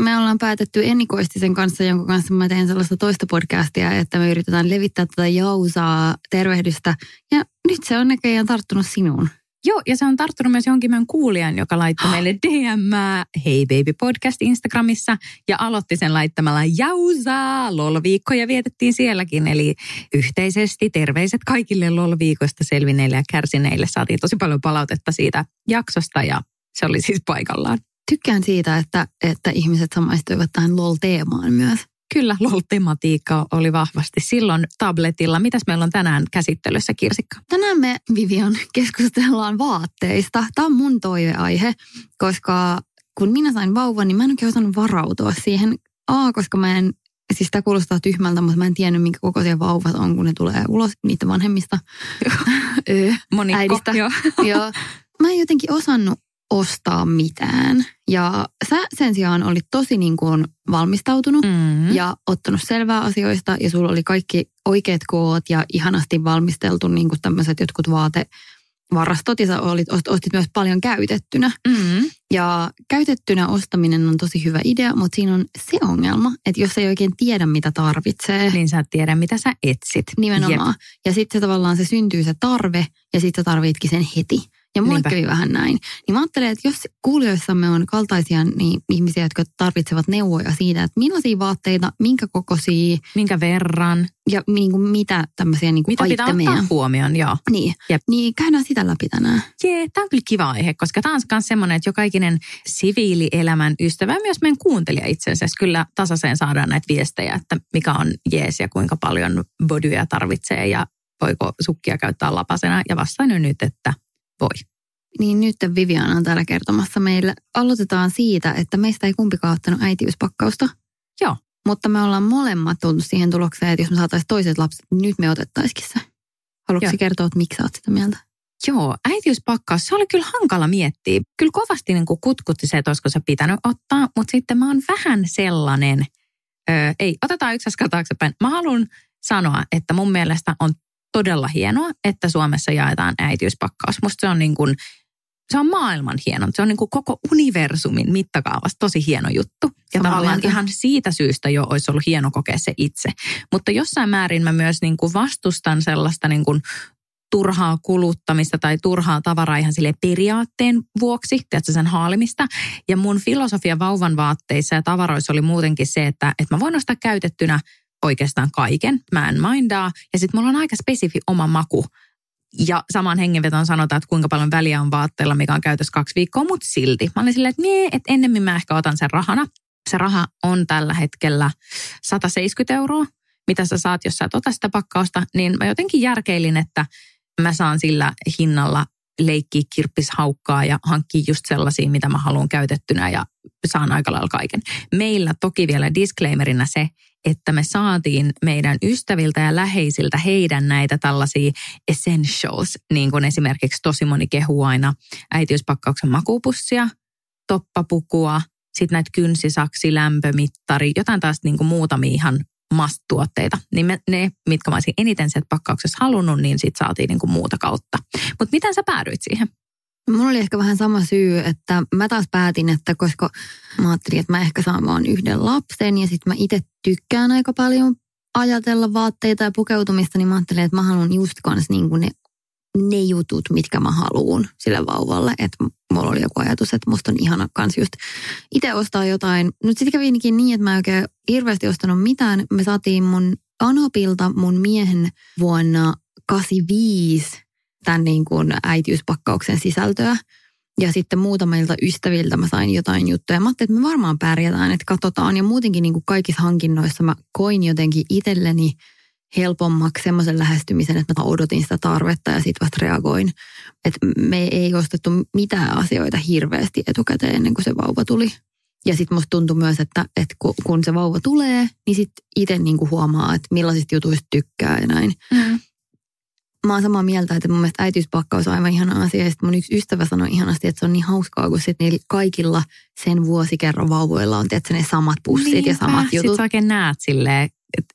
Me ollaan päätetty Enni Koistisen kanssa, jonka kanssa mä teen sellaista toista podcastia, että me yritetään levittää tätä jausaa tervehdystä. Ja nyt se on näköjään tarttunut sinuun. Joo, ja se on tarttunut myös jonkin meidän kuulijan, joka laittoi meille DM Hei Baby Podcast Instagramissa ja aloitti sen laittamalla jausaa. LOL-viikkoja vietettiin sielläkin, eli yhteisesti terveiset kaikille LOL-viikoista selvinneille ja kärsineille. Saatiin tosi paljon palautetta siitä jaksosta ja se oli siis paikallaan. Tykkään siitä, että, että ihmiset samaistuivat tähän LOL-teemaan myös. Kyllä, LOL-tematiikka oli vahvasti silloin tabletilla. Mitäs meillä on tänään käsittelyssä, Kirsikka? Tänään me, Vivian, keskustellaan vaatteista. Tämä on mun toiveaihe, koska kun minä sain vauvan, niin mä en oikein osannut varautua siihen. A, koska mä en, siis tämä kuulostaa tyhmältä, mutta mä en tiennyt, minkä kokoisia vauvat on, kun ne tulee ulos niitä vanhemmista. Monikko, äidistä. joo. joo. Mä en jotenkin osannut ostaa mitään. Ja sä sen sijaan olit tosi niin kuin valmistautunut Mm. ja ottanut selvää asioista ja sulla oli kaikki oikeat koot ja ihanasti valmisteltu niin kuin tämmöiset jotkut vaatevarastot ja sä olit, ost- ostit myös paljon käytettynä. Mm. Ja käytettynä ostaminen on tosi hyvä idea, mutta siinä on se ongelma, että jos ei oikein tiedä mitä tarvitsee, Niin sä et tiedä, mitä sä etsit. nimenomaan. Ja sitten tavallaan se syntyy se tarve ja sitten sä tarvitkin sen heti. Ja mulle Niinpä. kävi vähän näin. Niin mä ajattelen, että jos kuulijoissamme on kaltaisia niin ihmisiä, jotka tarvitsevat neuvoja siitä, että millaisia vaatteita, minkä kokoisia Minkä verran? ja niin kuin mitä tämmöisiä niin kuin Mitä pitää ottaa huomioon, joo. Niin. Jep. niin käydään sitä läpi tänään. Jee, tämä on kyllä kiva aihe, koska tämä on myös semmoinen, että jokainen siviilielämän ystävä, ja myös meidän kuuntelija itse asiassa, kyllä tasaiseen saadaan näitä viestejä, että mikä on jees ja kuinka paljon bodyja tarvitsee ja voiko sukkia käyttää lapasena. Ja vastaan jo nyt, että voi. Niin nyt Viviana on täällä kertomassa meille. Aloitetaan siitä, että meistä ei kumpikaan ottanut äitiyspakkausta. Joo. Mutta me ollaan molemmat tullut siihen tulokseen, että jos me saataisiin toiset lapset, niin nyt me otettaisikin se. Haluatko Joo. kertoa, että miksi sä oot sitä mieltä? Joo, äitiyspakkaus, se oli kyllä hankala miettiä. Kyllä kovasti niin kuin kutkutti se, että olisiko se pitänyt ottaa, mutta sitten mä oon vähän sellainen, öö, ei, otetaan yksi askel taaksepäin. Mä haluan sanoa, että mun mielestä on todella hienoa, että Suomessa jaetaan äitiyspakkaus. Musta se on niin kuin, se on maailman hieno. Se on niin kuin koko universumin mittakaavassa tosi hieno juttu. Ja Samaa tavallaan mieltä. ihan siitä syystä jo olisi ollut hieno kokea se itse. Mutta jossain määrin mä myös niin kuin vastustan sellaista niin kuin turhaa kuluttamista tai turhaa tavaraa ihan sille periaatteen vuoksi, tiedätkö, sen haalimista. Ja mun filosofia vauvan vaatteissa ja tavaroissa oli muutenkin se, että, että mä voin ostaa käytettynä oikeastaan kaiken. Mä en mindaa. Ja sitten mulla on aika spesifi oma maku. Ja samaan hengenvetoon sanotaan, että kuinka paljon väliä on vaatteella, mikä on käytössä kaksi viikkoa, mutta silti. Mä olin silleen, että nee, että ennemmin mä ehkä otan sen rahana. Se raha on tällä hetkellä 170 euroa, mitä sä saat, jos sä et ota sitä pakkausta. Niin mä jotenkin järkeilin, että mä saan sillä hinnalla leikkiä kirppishaukkaa ja hankkia just sellaisia, mitä mä haluan käytettynä ja saan aika lailla kaiken. Meillä toki vielä disclaimerina se, että me saatiin meidän ystäviltä ja läheisiltä heidän näitä tällaisia essentials, niin kuin esimerkiksi tosi moni kehuu aina äitiyspakkauksen makupussia, toppapukua, sitten näitä kynsisaksi, lämpömittari, jotain taas niin kuin muutamia ihan must-tuotteita. Niin me, ne, mitkä mä olisin eniten sieltä pakkauksessa halunnut, niin sitten saatiin niin kuin muuta kautta. Mutta miten sä päädyit siihen? Mulla oli ehkä vähän sama syy, että mä taas päätin, että koska mä ajattelin, että mä ehkä saan vaan yhden lapsen ja sitten mä itse tykkään aika paljon ajatella vaatteita ja pukeutumista, niin mä ajattelin, että mä haluan just kans niin ne, ne jutut, mitkä mä haluan sille vauvalle. Että mulla oli joku ajatus, että musta on ihana kans just itse ostaa jotain. Nyt sitten kävikin niin, että mä en oikein hirveästi ostanut mitään. Me saatiin mun Anopilta mun miehen vuonna 85 tämän niin kuin äitiyspakkauksen sisältöä. Ja sitten muutamilta ystäviltä mä sain jotain juttuja. Mä ajattelin, että me varmaan pärjätään, että katsotaan. Ja muutenkin niin kuin kaikissa hankinnoissa mä koin jotenkin itselleni helpommaksi semmoisen lähestymisen, että mä odotin sitä tarvetta ja sitten vasta reagoin. Että me ei ostettu mitään asioita hirveästi etukäteen ennen kuin se vauva tuli. Ja sitten musta tuntui myös, että, että kun se vauva tulee, niin sitten itse niinku huomaa, että millaisista jutuista tykkää ja näin. Mm. Mä oon samaa mieltä, että mun mielestä äitiyspakkaus on aivan ihana asia. Ja mun yksi ystävä sanoi ihanasti, että se on niin hauskaa, kun sit niillä kaikilla sen vuosikerran vauvoilla on tietysti ne samat pussit Niinpä. ja samat jutut. Sitten sä oikein näet silleen,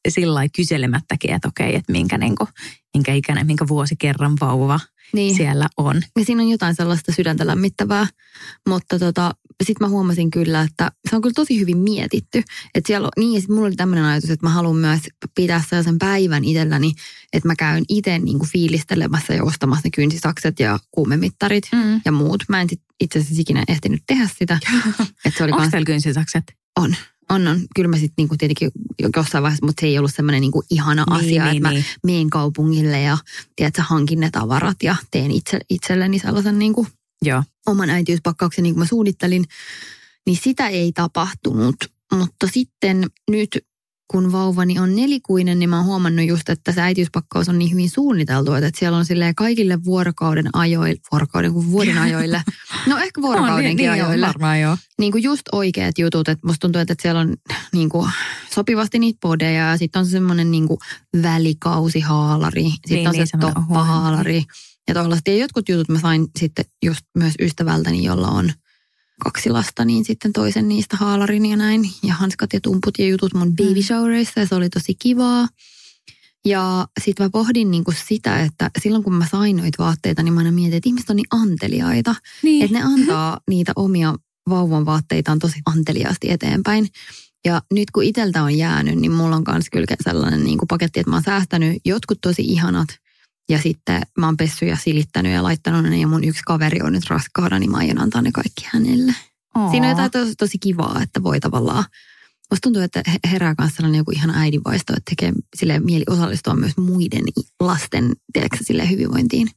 sillä kyselemättäkin, että okei, että minkä, niin kuin, minkä ikäinen, minkä vuosikerran vauva niin. siellä on. Ja siinä on jotain sellaista sydäntä lämmittävää, mutta tota, sitten mä huomasin kyllä, että se on kyllä tosi hyvin mietitty. Että siellä on, niin ja sitten mulla oli tämmöinen ajatus, että mä haluan myös pitää sellaisen päivän itselläni, että mä käyn itse niin kuin fiilistelemässä ja ostamassa ne kynsisakset ja kuumemittarit mm. ja muut. Mä en sit itse asiassa ikinä ehtinyt tehdä sitä. että se oli Onko kans... kynsisakset? On. On, on. Kyllä mä sitten niinku tietenkin jossain vaiheessa, mutta se ei ollut semmoinen niinku ihana niin, asia, niin, että niin. mä meen kaupungille ja tiedätkö, hankin ne tavarat ja teen itse, itselleni sellaisen niinku Joo. oman äitiyspakkauksen, niin kuin mä suunnittelin. Niin sitä ei tapahtunut. Mutta sitten nyt kun vauvani on nelikuinen, niin mä oon huomannut just, että se äitiyspakkaus on niin hyvin suunniteltu, että siellä on silleen kaikille vuorokauden ajoille, vuorokauden kuin vuoden ajoille, no ehkä vuorokaudenkin no, niin, ajoille, varmaan joo. niin kuin just oikeat jutut, että musta tuntuu, että siellä on niin kuin sopivasti niitä podeja ja sitten on semmoinen niin kuin välikausihaalari, sitten niin, on niin, se toppahaalari ja tollaista. Ja jotkut jutut mä sain sitten just myös ystävältäni, jolla on – kaksi lasta, niin sitten toisen niistä haalarin ja näin. Ja hanskat ja tumput ja jutut mun baby mm. showerissa ja se oli tosi kivaa. Ja sitten mä pohdin niinku sitä, että silloin kun mä sain noita vaatteita, niin mä aina mietin, että ihmiset on niin anteliaita. Niin. Että ne antaa niitä omia vauvan vaatteitaan tosi anteliaasti eteenpäin. Ja nyt kun iteltä on jäänyt, niin mulla on myös kyllä sellainen niin kuin paketti, että mä oon säästänyt jotkut tosi ihanat ja sitten mä oon pessy ja silittänyt ja laittanut ne ja mun yksi kaveri on nyt raskaana, niin mä aion antaa ne kaikki hänelle. Oo. Siinä on jotain tosi, tosi kivaa, että voi tavallaan Musta tuntuu, että herää kanssa sellainen joku ihan äidinvaisto, että tekee sille mieli osallistua myös muiden lasten tiedätkö, sille hyvinvointiin.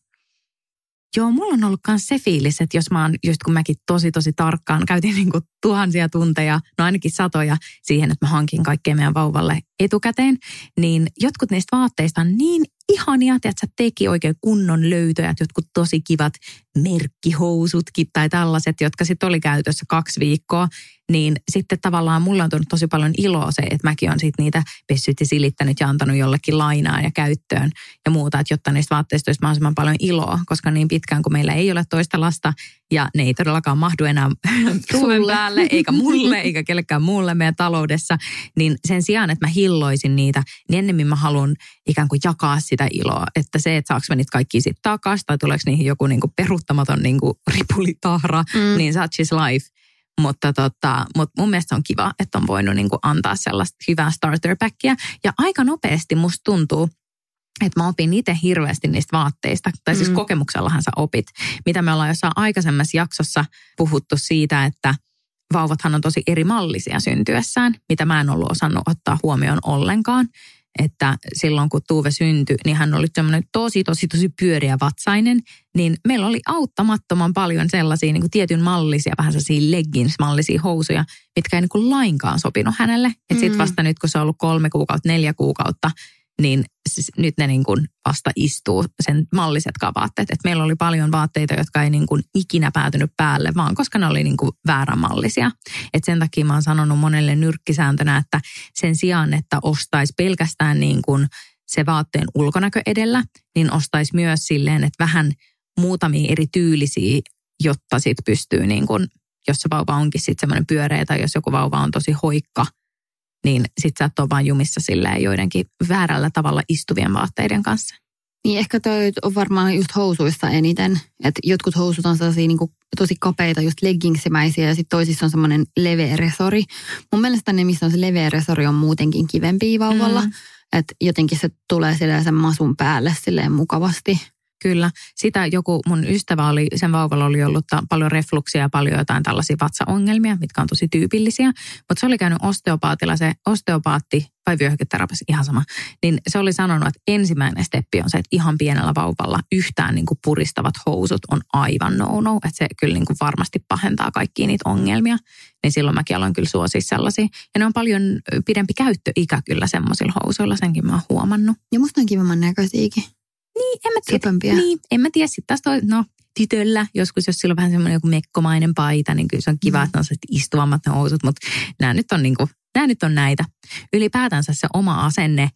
Joo, mulla on ollut myös se fiilis, että jos mä oon, just kun mäkin tosi tosi tarkkaan, käytin niin kuin tuhansia tunteja, no ainakin satoja siihen, että mä hankin kaikkea meidän vauvalle etukäteen, niin jotkut niistä vaatteista on niin ihania, että sä teki oikein kunnon löytöjä, jotkut tosi kivat merkkihousutkin tai tällaiset, jotka sitten oli käytössä kaksi viikkoa, niin sitten tavallaan mulle on tullut tosi paljon iloa se, että mäkin on sitten niitä pessyt ja silittänyt ja antanut jollekin lainaa ja käyttöön ja muuta, että jotta niistä vaatteista olisi mahdollisimman paljon iloa, koska niin pitkään kuin meillä ei ole toista lasta ja ne ei todellakaan mahdu enää Suomen päälle, eikä mulle, eikä kellekään muulle meidän taloudessa, niin sen sijaan, että mä hilloisin niitä, niin ennemmin mä haluan ikään kuin jakaa sitä iloa, että se, että saaks mä niitä kaikki sitten takaisin tai tuleeko niihin joku niinku peruuttamaton niinku ripulitahra, mm. niin such is life. Mutta, tota, mutta mun mielestä on kiva, että on voinut niinku antaa sellaista hyvää starter packia. Ja aika nopeasti musta tuntuu, että mä opin itse hirveästi niistä vaatteista, tai siis mm. kokemuksellahan sä opit, mitä me ollaan jossain aikaisemmassa jaksossa puhuttu siitä, että vauvathan on tosi eri mallisia syntyessään, mitä mä en ollut osannut ottaa huomioon ollenkaan. Että silloin kun Tuve syntyi, niin hän oli semmoinen tosi, tosi, tosi pyöriä vatsainen. Niin meillä oli auttamattoman paljon sellaisia niin kuin tietyn mallisia, vähän sellaisia leggings-mallisia housuja, mitkä ei niin kuin lainkaan sopinut hänelle. Mm. sitten vasta nyt, kun se on ollut kolme kuukautta, neljä kuukautta, niin siis nyt ne niin kuin vasta istuu sen mallisetkaan vaatteet. Et meillä oli paljon vaatteita, jotka ei niin kuin ikinä päätynyt päälle, vaan koska ne oli niin kuin vääränmallisia. Et sen takia mä oon sanonut monelle nyrkkisääntönä, että sen sijaan, että ostaisi pelkästään niin kuin se vaatteen ulkonäkö edellä, niin ostaisi myös silleen, että vähän muutamia eri tyylisiä, jotta sit pystyy niin kuin, jos se vauva onkin sitten semmoinen pyöreä tai jos joku vauva on tosi hoikka – niin sit sä et ole vaan jumissa silleen joidenkin väärällä tavalla istuvien vaatteiden kanssa. Niin ehkä toi on varmaan just housuissa eniten. Että jotkut housut on sellaisia niin tosi kapeita, just leggingsimäisiä ja sitten toisissa on semmoinen leveä resori. Mun mielestä ne, missä on se leveä resori, on muutenkin kivempi vauvalla. Mm. Että jotenkin se tulee sen masun päälle silleen mukavasti. Kyllä. Sitä joku mun ystävä oli, sen vauvalla oli ollut paljon refluksia ja paljon jotain tällaisia vatsaongelmia, mitkä on tosi tyypillisiä. Mutta se oli käynyt osteopaatilla, se osteopaatti vai vyöhyketerapeutti, ihan sama. Niin se oli sanonut, että ensimmäinen steppi on se, että ihan pienellä vauvalla yhtään niin kuin puristavat housut on aivan no-no. Että se kyllä niin kuin varmasti pahentaa kaikkia niitä ongelmia. Niin silloin mäkin aloin kyllä suosia sellaisia. Ja ne on paljon pidempi käyttöikä kyllä semmoisilla housuilla, senkin mä oon huomannut. Ja musta on kivemman näköisiäkin. Niin, en mä tiedä. Niin, en mä tiedä. Sitten taas toi, no, tytöllä. Joskus, jos sillä on vähän semmoinen joku mekkomainen paita, niin kyllä se on kiva, mm. että on istuvammat ne housut. Mutta nämä nyt on niin kuin, nämä nyt on näitä. Ylipäätänsä se oma asenne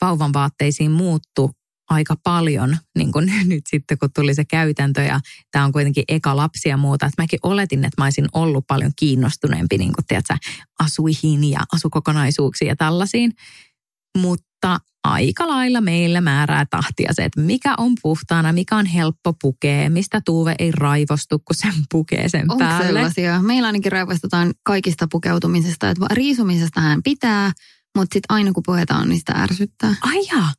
vauvan vaatteisiin muuttu aika paljon niin kuin nyt sitten, kun tuli se käytäntö ja tämä on kuitenkin eka lapsi ja muuta. Että mäkin oletin, että mä olisin ollut paljon kiinnostuneempi niin kuin, tiedätkö, asuihin ja asukokonaisuuksiin ja tällaisiin. Mutta aika lailla meillä määrää tahtia se, että mikä on puhtaana, mikä on helppo pukea, mistä Tuuve ei raivostu, kun sen pukee sen Onko päälle. sellaisia? Meillä ainakin raivostutaan kaikista pukeutumisesta, että riisumisesta hän pitää, mutta sitten aina kun puetaan, niin sitä ärsyttää. Ai jaa.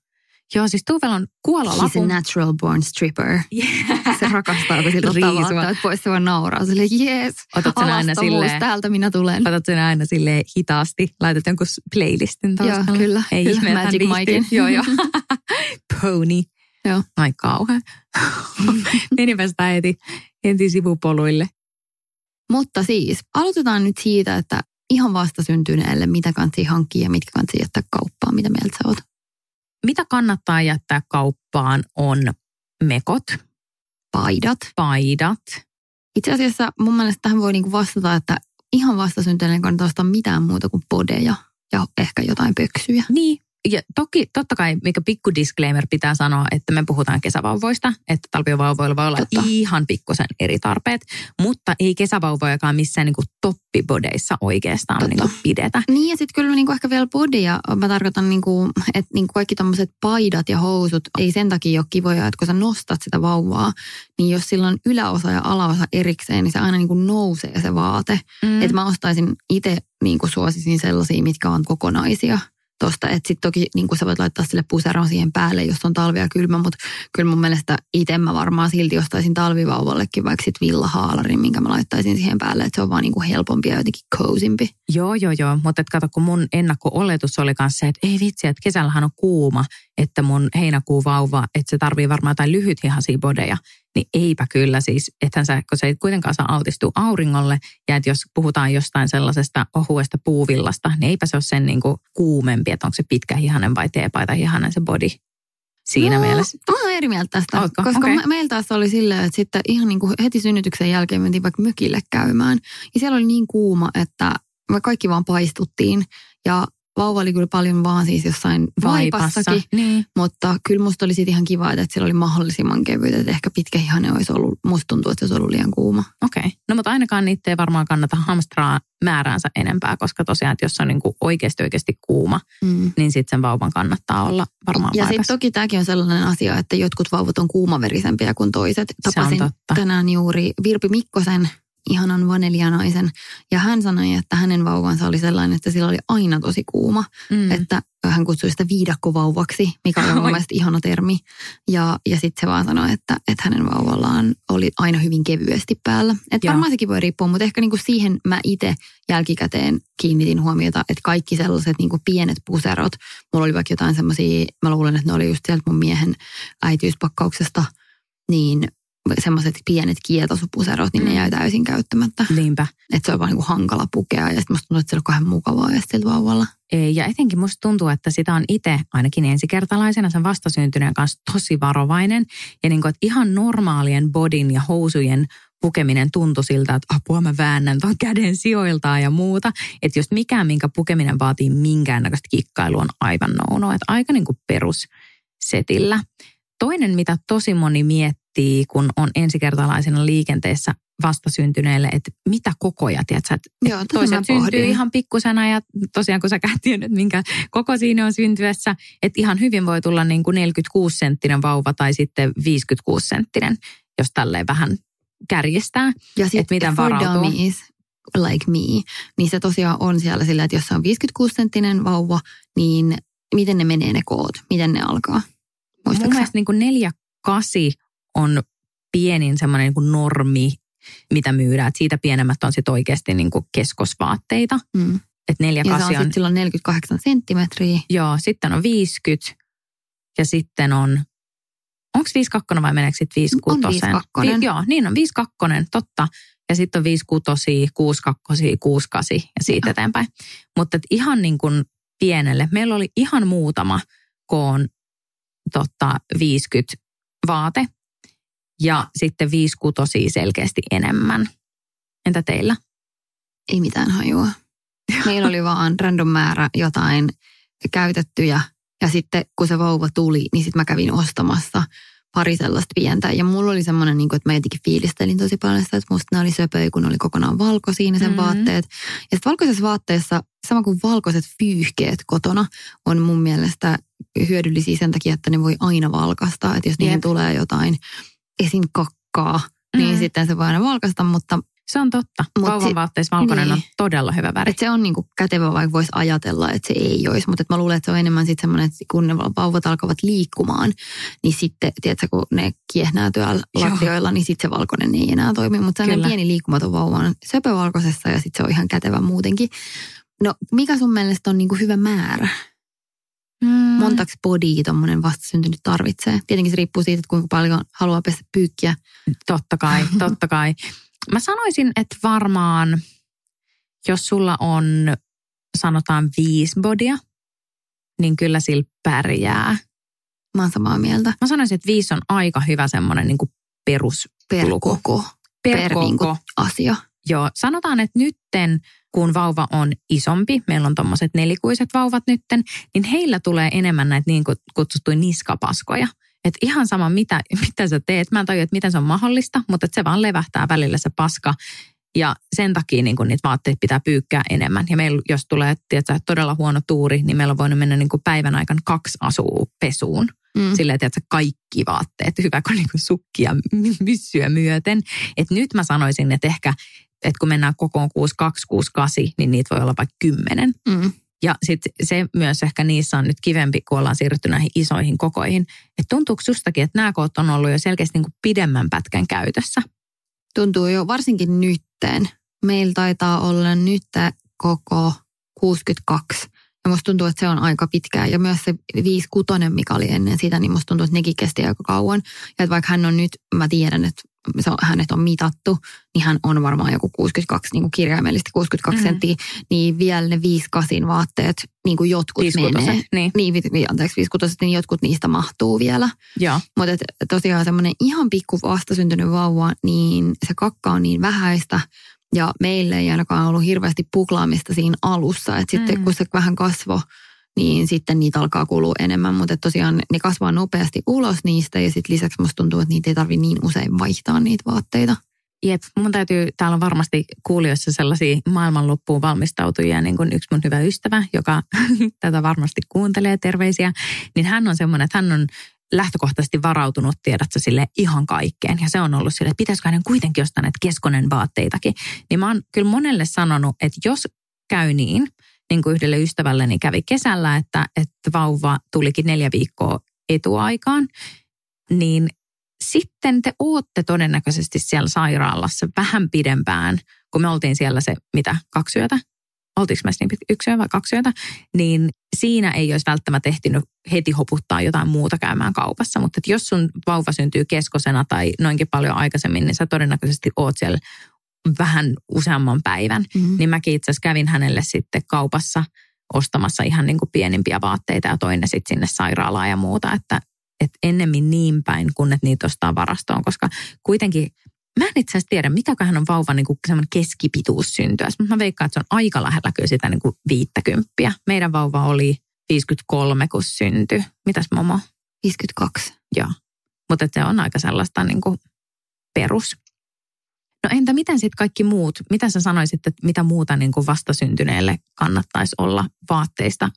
Joo, siis Tuuvella on He's a kuololapun. natural born stripper. Yeah. Se rakastaa, kun siltä ottaa vaatteet pois, se vaan nauraa. Silleen, jees, Otat sen aina silleen, täältä minä tulen. otat sen aina sille hitaasti, laitat jonkun playlistin Joo, taustalla. kyllä. Ei kyllä. ihme, Magic. Mikein. Joo, joo. Pony. Joo. Ai kauhean. Menipä sitä heti, heti sivupoluille. Mutta siis, aloitetaan nyt siitä, että ihan vastasyntyneelle, mitä kansi hankkia ja mitkä kansi jättää kauppaan, mitä mieltä sä oot? Mitä kannattaa jättää kauppaan on mekot, Paidat. paidat. Itse asiassa mun mielestä tähän voi niinku vastata, että ihan vastasyntyneelle kannattaa ostaa mitään muuta kuin podeja ja ehkä jotain pöksyjä. Niin, ja toki, totta kai, mikä pikku disclaimer pitää sanoa, että me puhutaan kesävauvoista, että talvivauvoilla voi olla Totta. ihan pikkusen eri tarpeet, mutta ei kesävauvojakaan missään niin kuin toppibodeissa oikeastaan Totta. niin kuin pidetä. Niin ja sitten kyllä niinku ehkä vielä podia, mä tarkoitan, niinku, että niinku kaikki tämmöiset paidat ja housut ei sen takia ole kivoja, että kun sä nostat sitä vauvaa, niin jos sillä on yläosa ja alaosa erikseen, niin se aina niinku nousee se vaate. Mm. Että mä ostaisin itse niinku suosisin sellaisia, mitkä on kokonaisia tosta. Että sitten toki niinku sä voit laittaa sille puseron siihen päälle, jos on talvi ja kylmä, mutta kyllä mun mielestä itse mä varmaan silti ostaisin talvivauvallekin vaikka sit villahaalarin, minkä mä laittaisin siihen päälle, että se on vaan niinku helpompi ja jotenkin cozyimpi. Joo, joo, joo. Mutta kato, kun mun ennakko-oletus oli kanssa että ei vitsi, että kesällähän on kuuma, että mun heinäkuu vauva, että se tarvii varmaan jotain lyhythihaisia bodeja. Niin eipä kyllä siis, ethän sä, kun se ei kuitenkaan saa altistua auringolle. Ja että jos puhutaan jostain sellaisesta ohuesta puuvillasta, niin eipä se ole sen niin kuin kuumempi, että onko se pitkähihanen vai teepaita hihanen se body. Siinä no, mielessä. Mä oon eri mieltä tästä, Ootko? koska okay. meillä taas oli silleen, että sitten ihan niin kuin heti synnytyksen jälkeen mentiin vaikka mökille käymään. Ja siellä oli niin kuuma, että me kaikki vaan paistuttiin. Ja vauva oli kyllä paljon vaan siis jossain vaipassakin. Niin. Mutta kyllä musta oli ihan kiva, että siellä oli mahdollisimman kevyt. Että ehkä pitkä ihane olisi ollut, musta tuntuu, että se olisi ollut liian kuuma. Okei. Okay. No mutta ainakaan niitä ei varmaan kannata hamstraa määräänsä enempää, koska tosiaan, että jos se on niin kuin oikeasti oikeasti kuuma, Mm. niin sitten sen vauvan kannattaa olla varmaan Ja sitten toki tämäkin on sellainen asia, että jotkut vauvat on kuumaverisempiä kuin toiset. Tapasin tänään juuri Virpi Mikkosen, ihanan vanelianaisen. Ja hän sanoi, että hänen vauvansa oli sellainen, että sillä oli aina tosi kuuma. Mm. Että hän kutsui sitä viidakkovauvaksi, mikä on mun mielestä ihana termi. Ja, ja sitten se vaan sanoi, että, että hänen vauvallaan oli aina hyvin kevyesti päällä. Että varmaan sekin voi riippua, mutta ehkä niinku siihen mä itse jälkikäteen kiinnitin huomiota, että kaikki sellaiset niinku pienet puserot, mulla oli vaikka jotain semmoisia, mä luulen, että ne oli just sieltä mun miehen äitiyspakkauksesta, niin semmoiset pienet kietosupuserot, niin ne Mm. jäi täysin käyttämättä. Niinpä. Että se on vaan niinku hankala pukea ja sitten musta tuntuu, että se on kauhean mukavaa ja vauvalla. Ei, Ja etenkin musta tuntuu, että sitä on itse ainakin ensikertalaisena sen vastasyntyneen kanssa tosi varovainen. Ja niin kuin, että ihan normaalien bodin ja housujen pukeminen tuntui siltä, että apua mä väännän ton käden sijoiltaan ja muuta. Että jos mikään, minkä pukeminen vaatii minkäännäköistä kikkailua, on aivan nouno. Että aika niin kuin perussetillä. Toinen, mitä tosi moni miettii, kun on ensikertalaisena liikenteessä vastasyntyneelle, että mitä kokoja, tiedätkö, että Joo, toiset syntyy ihan pikkusena ja tosiaan kun sä tiennyt, minkä koko siinä on syntyessä, että ihan hyvin voi tulla niin kuin 46 senttinen vauva tai sitten 56 senttinen, jos tälleen vähän kärjistää. Ja Et sitten miten varautuu. dummies like me, niin se tosiaan on siellä sillä, että jos se on 56-senttinen vauva, niin miten ne menee ne koot? Miten ne alkaa? Mun Muistatko sä? mielestä niin kuin 4 8 on pienin semmoinen niin kuin normi, mitä myydään. Et siitä pienemmät on sitten oikeasti niin kuin keskosvaatteita. Mm. Että 4 Ja se on 8 on, sitten silloin 48 senttimetriä. joo, sitten on 50 ja sitten on, onko 52 vai meneekö sitten 56? On 52. Vi, joo, niin on 52, totta. Ja sitten on 56, 62, 68 ja siitä Joo. eteenpäin. Mutta et ihan niin kuin pienelle. Meillä oli ihan muutama koon totta, 50 vaate. Ja sitten viisi kutosia selkeästi enemmän. Entä teillä? Ei mitään hajua. Meillä oli vaan random määrä jotain käytettyjä ja sitten kun se vauva tuli, niin sitten mä kävin ostamassa pari sellaista pientä. Ja mulla oli semmoinen, niin kuin, että mä jotenkin fiilistelin tosi paljon sitä, että musta ne oli söpöjä, kun ne oli kokonaan valkoisia sen mm-hmm. vaatteet. Ja sitten valkoisessa vaatteessa, sama kuin valkoiset fyyhkeet kotona, on mun mielestä hyödyllisiä sen takia, että ne voi aina valkasta. Että jos niihin tulee jotain esim. kakkaa, mm-hmm. niin sitten se voi aina valkasta, mutta se on totta. Vauvan vaatteissa valkoinen niin. on todella hyvä väri. Et se on niinku kätevä, vaikka voisi ajatella, että se ei olisi. Mutta mä luulen, että se on enemmän sitten semmoinen, että kun ne vauvat alkavat liikkumaan, niin sitten, tiedätkö, kun ne kiehnää tuolla lattioilla, niin sitten se valkoinen ei enää toimi. Mutta sellainen pieni liikkumaton vauva on söpövalkoisessa ja sitten se on ihan kätevä muutenkin. No, mikä sun mielestä on niinku hyvä määrä? Mm. Montaks bodia tuommoinen vastasyntynyt tarvitsee? Tietenkin se riippuu siitä, että kuinka paljon haluaa pestä pyykkiä. Totta kai, totta kai. Mä sanoisin, että varmaan, jos sulla on sanotaan viisi bodia, niin kyllä sillä pärjää. Mä oon samaa mieltä. Mä sanoisin, että viisi on aika hyvä semmoinen niin perus Per koko. Per, per koko. Niin asia. Joo, sanotaan, että nytten kun vauva on isompi, meillä on tuommoiset nelikuiset vauvat nytten, niin heillä tulee enemmän näitä niin kutsuttuja niskapaskoja. Et ihan sama, mitä, mitä sä teet. Mä en tajua, että miten se on mahdollista, mutta se vaan levähtää välillä se paska. Ja sen takia niin niitä vaatteita pitää pyykkää enemmän. Ja meillä, jos tulee tiedätkö, todella huono tuuri, niin meillä on voinut mennä niin kuin päivän aikana kaksi asua pesuun. Mm. Silleen, että kaikki vaatteet, hyvä kuin, niin kuin sukkia myssyä myöten. Et nyt mä sanoisin, että ehkä, että kun mennään kokoon 62, 68, niin niitä voi olla vaikka kymmenen. Mm. Ja sitten se myös ehkä niissä on nyt kivempi, kun ollaan siirrytty näihin isoihin kokoihin. Että tuntuuko sustakin, että nämä koot on ollut jo selkeästi niin kuin pidemmän pätkän käytössä? Tuntuu jo varsinkin nytten. Meillä taitaa olla nyt koko 62. Ja musta tuntuu, että se on aika pitkään. Ja myös se 5-6, mikä oli ennen sitä, niin musta tuntuu, että nekin kesti aika kauan. Ja että vaikka hän on nyt, mä tiedän, että hänet on mitattu, niin hän on varmaan joku 62, niin kuin kirjaimellisesti 62 mm-hmm. senttiä, niin vielä ne 58 vaatteet, niin kuin jotkut menee. Niin. niin anteeksi, 56, niin jotkut niistä mahtuu vielä. Mutta tosiaan semmoinen ihan pikku vastasyntynyt vauva, niin se kakka on niin vähäistä, ja meille ei ainakaan ollut hirveästi puklaamista siinä alussa, että sitten mm. kun se vähän kasvoi, niin sitten niitä alkaa kulua enemmän. Mutta tosiaan ne kasvaa nopeasti ulos niistä ja sitten lisäksi musta tuntuu, että niitä ei tarvitse niin usein vaihtaa niitä vaatteita. Jep, mun täytyy, täällä on varmasti kuulijoissa sellaisia maailmanloppuun valmistautujia, niin kuin yksi mun hyvä ystävä, joka tätä varmasti kuuntelee, terveisiä, niin hän on semmoinen, että hän on lähtökohtaisesti varautunut, tiedätkö, sille ihan kaikkeen. Ja se on ollut sille, että pitäisikö hänen kuitenkin ostaa näitä keskonen vaatteitakin. Niin mä oon kyllä monelle sanonut, että jos käy niin, niin kuin yhdelle ystävälleni kävi kesällä, että, että vauva tulikin neljä viikkoa etuaikaan, niin sitten te ootte todennäköisesti siellä sairaalassa vähän pidempään, kun me oltiin siellä se, mitä, kaksi yötä? Oltiinko me niin yksi yö vai kaksi yötä? Niin siinä ei olisi välttämättä ehtinyt heti hoputtaa jotain muuta käymään kaupassa. Mutta jos sun vauva syntyy keskosena tai noinkin paljon aikaisemmin, niin sä todennäköisesti oot siellä vähän useamman päivän. Mm-hmm. Niin mäkin itse asiassa kävin hänelle sitten kaupassa ostamassa ihan niin kuin pienimpiä vaatteita ja toinen sitten sinne sairaalaan ja muuta. Että, että ennemmin niin päin, kun että niitä ostaa varastoon, koska kuitenkin Mä en itse asiassa tiedä, mikäköhän on vauvan niin kuin keskipituus syntyä. Mutta mä veikkaan, että se on aika lähellä kyllä sitä niin kuin viittäkymppiä. Meidän vauva oli 53, kun syntyi. Mitäs Momo? 52. Joo. Mutta se on aika sellaista niin kuin perus. No entä miten sitten kaikki muut? Mitä sä sanoisit, että mitä muuta niin kuin vastasyntyneelle kannattaisi olla vaatteista?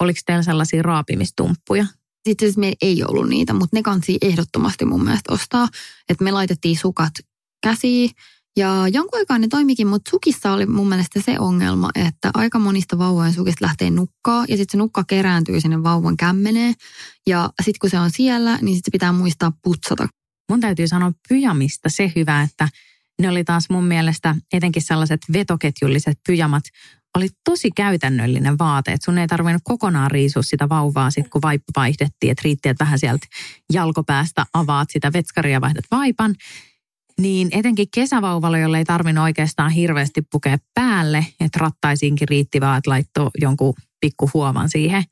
Oliko teillä sellaisia raapimistumppuja? Sitten siis meillä ei ollut niitä, mutta ne kansi ehdottomasti mun mielestä ostaa. Että me laitettiin sukat käsiin ja jonkun aikaa ne toimikin, mutta sukissa oli mun mielestä se ongelma, että aika monista vauvojen sukista lähtee nukkaa ja sitten se nukka kerääntyy sinne vauvan kämmeneen. Ja sitten kun se on siellä, niin sitten pitää muistaa putsata. Mun täytyy sanoa pyjamista se hyvä, että ne oli taas mun mielestä etenkin sellaiset vetoketjulliset pyjamat, oli tosi käytännöllinen vaate, että sun ei tarvinnut kokonaan riisua sitä vauvaa sit kun vaippa vaihdettiin, että riitti, että vähän sieltä jalkopäästä avaat sitä vetskaria vaihdat vaipan. Niin etenkin kesävauvalla, jolle ei tarvinnut oikeastaan hirveästi pukea päälle, että rattaisiinkin riitti vaan, että laittoi jonkun pikku huovan siihen,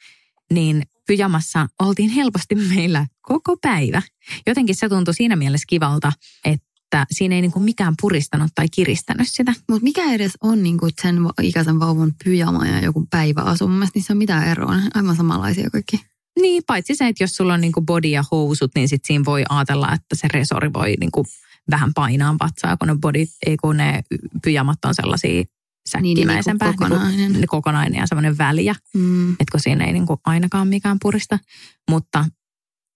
niin pyjamassa oltiin helposti meillä koko päivä. Jotenkin se tuntui siinä mielessä kivalta, että siinä ei niin kuin mikään puristanut tai kiristänyt sitä. Mutta mikä edes on niin kuin sen ikäisen vauvan pyjama ja joku päiväasu? Mun mielestä niissä on mitään eroa. Aivan samanlaisia kaikki. Niin, paitsi se, että jos sulla on niin kuin body ja housut, niin sit siinä voi ajatella, että se resori voi niin kuin vähän painaa vatsaa, kun ne body, ei kun ne pyjamat on sellaisia säkkimäisempää. Niin, niin kokonainen. Niin kokonainen ja semmoinen väliä. Mm. Että kun siinä ei niin kuin ainakaan mikään purista. Mutta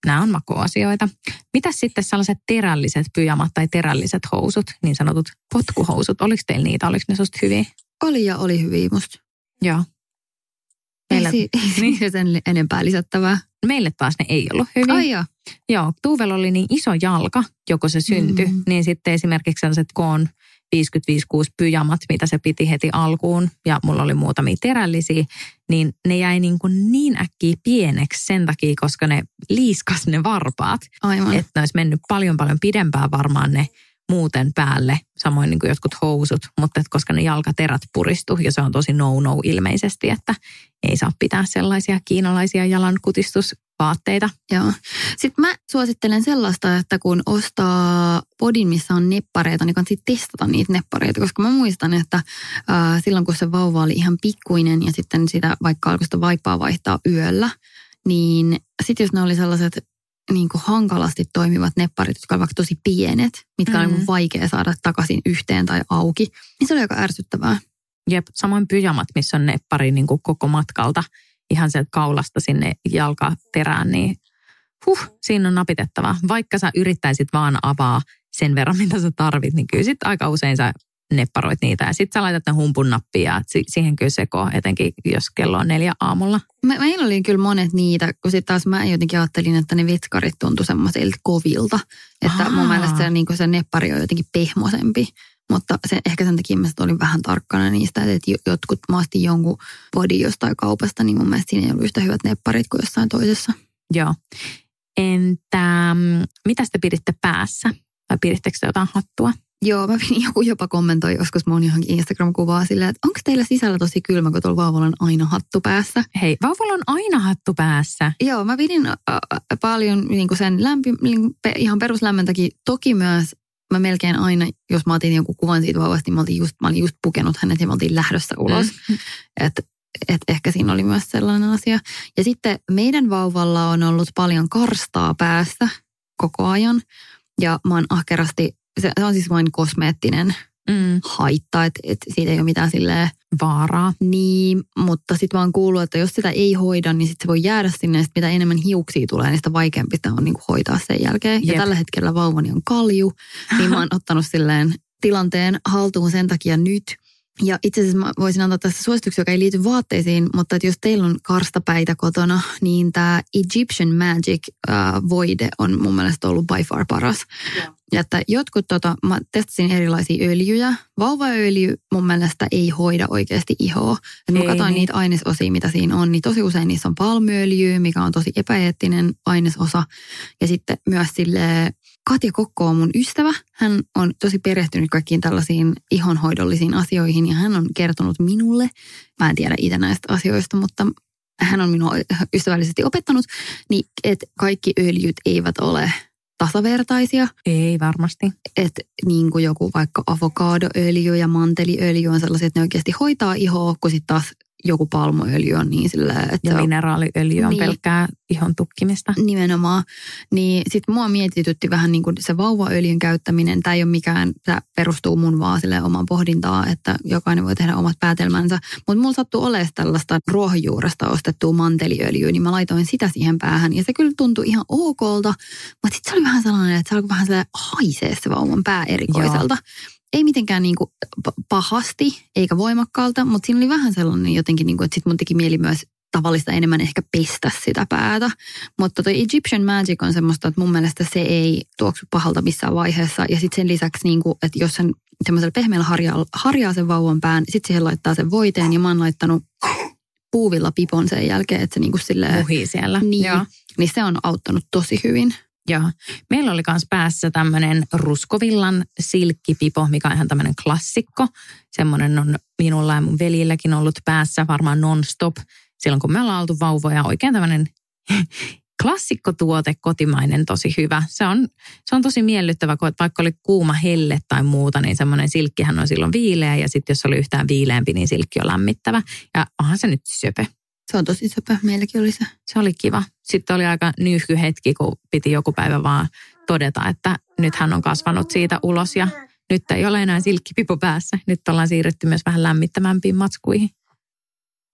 nämä on makuasioita. Mitä sitten sellaiset terälliset pyjamat tai terälliset housut, niin sanotut potkuhousut, oliko teillä niitä, oliko ne susta hyviä? Oli ja oli hyviä musta. Joo. Meillä, ei, ei niin. sen enempää lisättävää. Meille taas ne ei ollut hyviä. Ai joo. Joo, Tuuvel oli niin iso jalka, joko se syntyi, mm. niin sitten esimerkiksi sellaiset koon 55 pyjamat, mitä se piti heti alkuun, ja mulla oli muutamia terällisiä, niin ne jäi niin, kuin niin äkkiä pieneksi sen takia, koska ne liiskas ne varpaat. Aivan. Että ne olisi mennyt paljon paljon pidempään varmaan ne muuten päälle, samoin niin kuin jotkut housut, mutta että koska ne jalkaterät puristu ja se on tosi no-no ilmeisesti, että ei saa pitää sellaisia kiinalaisia jalan kutistusvaatteita. Joo. Sitten mä suosittelen sellaista, että kun ostaa podin, missä on neppareita, niin kannattaa testata niitä neppareita, koska mä muistan, että äh, silloin kun se vauva oli ihan pikkuinen ja sitten sitä vaikka alkoi sitä vaippaa vaihtaa yöllä, niin sitten jos ne oli sellaiset niin kuin hankalasti toimivat nepparit, jotka ovat vaikka tosi pienet, mitkä mm. on vaikea saada takaisin yhteen tai auki, niin se oli aika ärsyttävää. Jep, samoin pyjamat, missä on neppari niin kuin koko matkalta ihan sieltä kaulasta sinne jalkaterään, niin huh, siinä on napitettava. Vaikka sä yrittäisit vaan avaa sen verran, mitä sä tarvit, niin kyllä sit aika usein sä nepparoit niitä. Ja sitten sä laitat ne humpun nappia ja siihen kyllä seko, etenkin jos kello on neljä aamulla. Me, meillä oli kyllä monet niitä, kun sitten taas mä jotenkin ajattelin, että ne vitskarit tuntui semmoisilta kovilta. Että Aa. mun mielestä se, niin se neppari on jotenkin pehmosempi. Mutta se, ehkä sen takia mä olin vähän tarkkana niistä, että jotkut maasti jonkun body jostain kaupasta, niin mun mielestä siinä ei ollut yhtä hyvät nepparit kuin jossain toisessa. Joo. Entä mm, mitä te piditte päässä? Vai pidittekö te jotain hattua? Joo, mä pidin, joku jopa kommentoi joskus mun johonkin Instagram-kuvaa silleen, että onko teillä sisällä tosi kylmä, kun tuolla vauvalla on aina hattu päässä. Hei, vauvalla on aina hattu päässä. Joo, mä pidin äh, paljon niin sen lämpi, niin, ihan peruslämmöntäkin. Toki myös mä melkein aina, jos mä otin jonkun kuvan siitä vauvasta, niin mä, olin just, mä olin just pukenut hänet ja mä oltiin lähdössä ulos. Mm. Että et ehkä siinä oli myös sellainen asia. Ja sitten meidän vauvalla on ollut paljon karstaa päässä koko ajan. Ja mä oon ahkerasti se, se on siis vain kosmeettinen mm. haitta, että et siitä ei ole mitään silleen vaaraa. Niin, mutta sitten vaan kuuluu, että jos sitä ei hoida, niin sitten se voi jäädä sinne. Ja mitä enemmän hiuksia tulee, niin sitä vaikeampi sitä on niin hoitaa sen jälkeen. Jep. Ja tällä hetkellä vauvani on kalju, niin mä oon ottanut silleen tilanteen haltuun sen takia nyt – ja itse asiassa mä voisin antaa tässä suosituksia, joka ei liity vaatteisiin, mutta että jos teillä on karstapäitä kotona, niin tämä Egyptian Magic uh, voide on mun mielestä ollut by far paras. Yeah. Ja että jotkut, tota, mä testasin erilaisia öljyjä. Vauvaöljy mun mielestä ei hoida oikeasti ihoa. Et mä katsoin niin. niitä ainesosia, mitä siinä on, niin tosi usein niissä on palmyöljyä, mikä on tosi epäeettinen ainesosa. Ja sitten myös sille Katja Kokko on mun ystävä. Hän on tosi perehtynyt kaikkiin tällaisiin ihonhoidollisiin asioihin ja hän on kertonut minulle, mä en tiedä itse näistä asioista, mutta hän on minua ystävällisesti opettanut, niin että kaikki öljyt eivät ole tasavertaisia. Ei varmasti. Että niin kuin joku vaikka avokadoöljy ja manteliöljy on sellaisia, että ne oikeasti hoitaa ihoa, kun sitten taas joku palmuöljy on niin sillä, että... Ja mineraaliöljy on niin, pelkkää ihon tukkimista. Nimenomaan. Niin sitten mua mietitytti vähän niin kuin se vauvaöljyn käyttäminen. Tämä ei ole mikään, tämä perustuu mun vaan sille omaan pohdintaan, että jokainen voi tehdä omat päätelmänsä. Mutta mulla sattuu olemaan tällaista ruohonjuuresta ostettua manteliöljyä, niin mä laitoin sitä siihen päähän. Ja se kyllä tuntui ihan okolta, mutta sitten se oli vähän sellainen, että se alkoi vähän haisee se vauvan pää erikoiselta. Joo ei mitenkään niin kuin pahasti eikä voimakkaalta, mutta siinä oli vähän sellainen jotenkin, niin kuin, että sit mun teki mieli myös tavallista enemmän ehkä pestä sitä päätä. Mutta toi Egyptian Magic on semmoista, että mun mielestä se ei tuoksu pahalta missään vaiheessa. Ja sitten sen lisäksi, niin kuin, että jos sen semmoisella pehmeällä harjaa, harjaa sen vauvan pään, sitten siihen laittaa sen voiteen. Ja mä oon laittanut puuvilla pipon sen jälkeen, että se niin kuin silleen... Muhii siellä. Niin, Joo. niin se on auttanut tosi hyvin. Joo. Meillä oli myös päässä tämmöinen ruskovillan silkkipipo, mikä on ihan tämmöinen klassikko. Semmoinen on minulla ja mun veljilläkin ollut päässä varmaan non-stop. Silloin kun me ollaan oltu vauvoja, oikein tämmöinen klassikkotuote, kotimainen, tosi hyvä. Se on, se on tosi miellyttävä, kun vaikka oli kuuma helle tai muuta, niin semmoinen silkkihän on silloin viileä ja sitten jos oli yhtään viileämpi, niin silkki on lämmittävä. Ja onhan se nyt söpö. Se on tosi söpö. Meilläkin oli se. Se oli kiva. Sitten oli aika nyyhky hetki, kun piti joku päivä vaan todeta, että nyt hän on kasvanut siitä ulos ja nyt ei ole enää silkkipipo päässä. Nyt ollaan siirrytty myös vähän lämmittämämpiin matskuihin.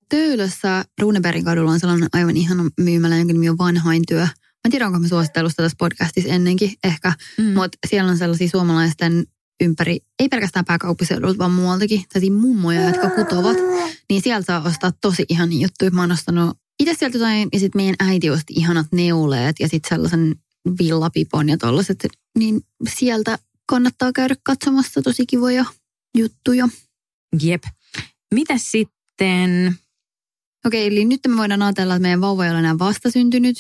Töölössä Runebergin kadulla on sellainen aivan ihana myymälä, jonka nimi on Vanhain työ. Mä en tiedä, onko mä suositellut tässä podcastissa ennenkin ehkä, mm. mutta siellä on sellaisia suomalaisten ympäri, ei pelkästään pääkaupunkiseudulta, vaan muualtakin, tällaisia mummoja, jotka kutovat. Niin sieltä saa ostaa tosi ihan juttuja. Mä oon ostanut itse sieltä jotain, ja sitten meidän äiti osti ihanat neuleet, ja sitten sellaisen villapipon ja tollaset. Niin sieltä kannattaa käydä katsomassa tosi kivoja juttuja. Jep. Mitä sitten Okei, eli nyt me voidaan ajatella, että meidän vauva ei ole enää vastasyntynyt.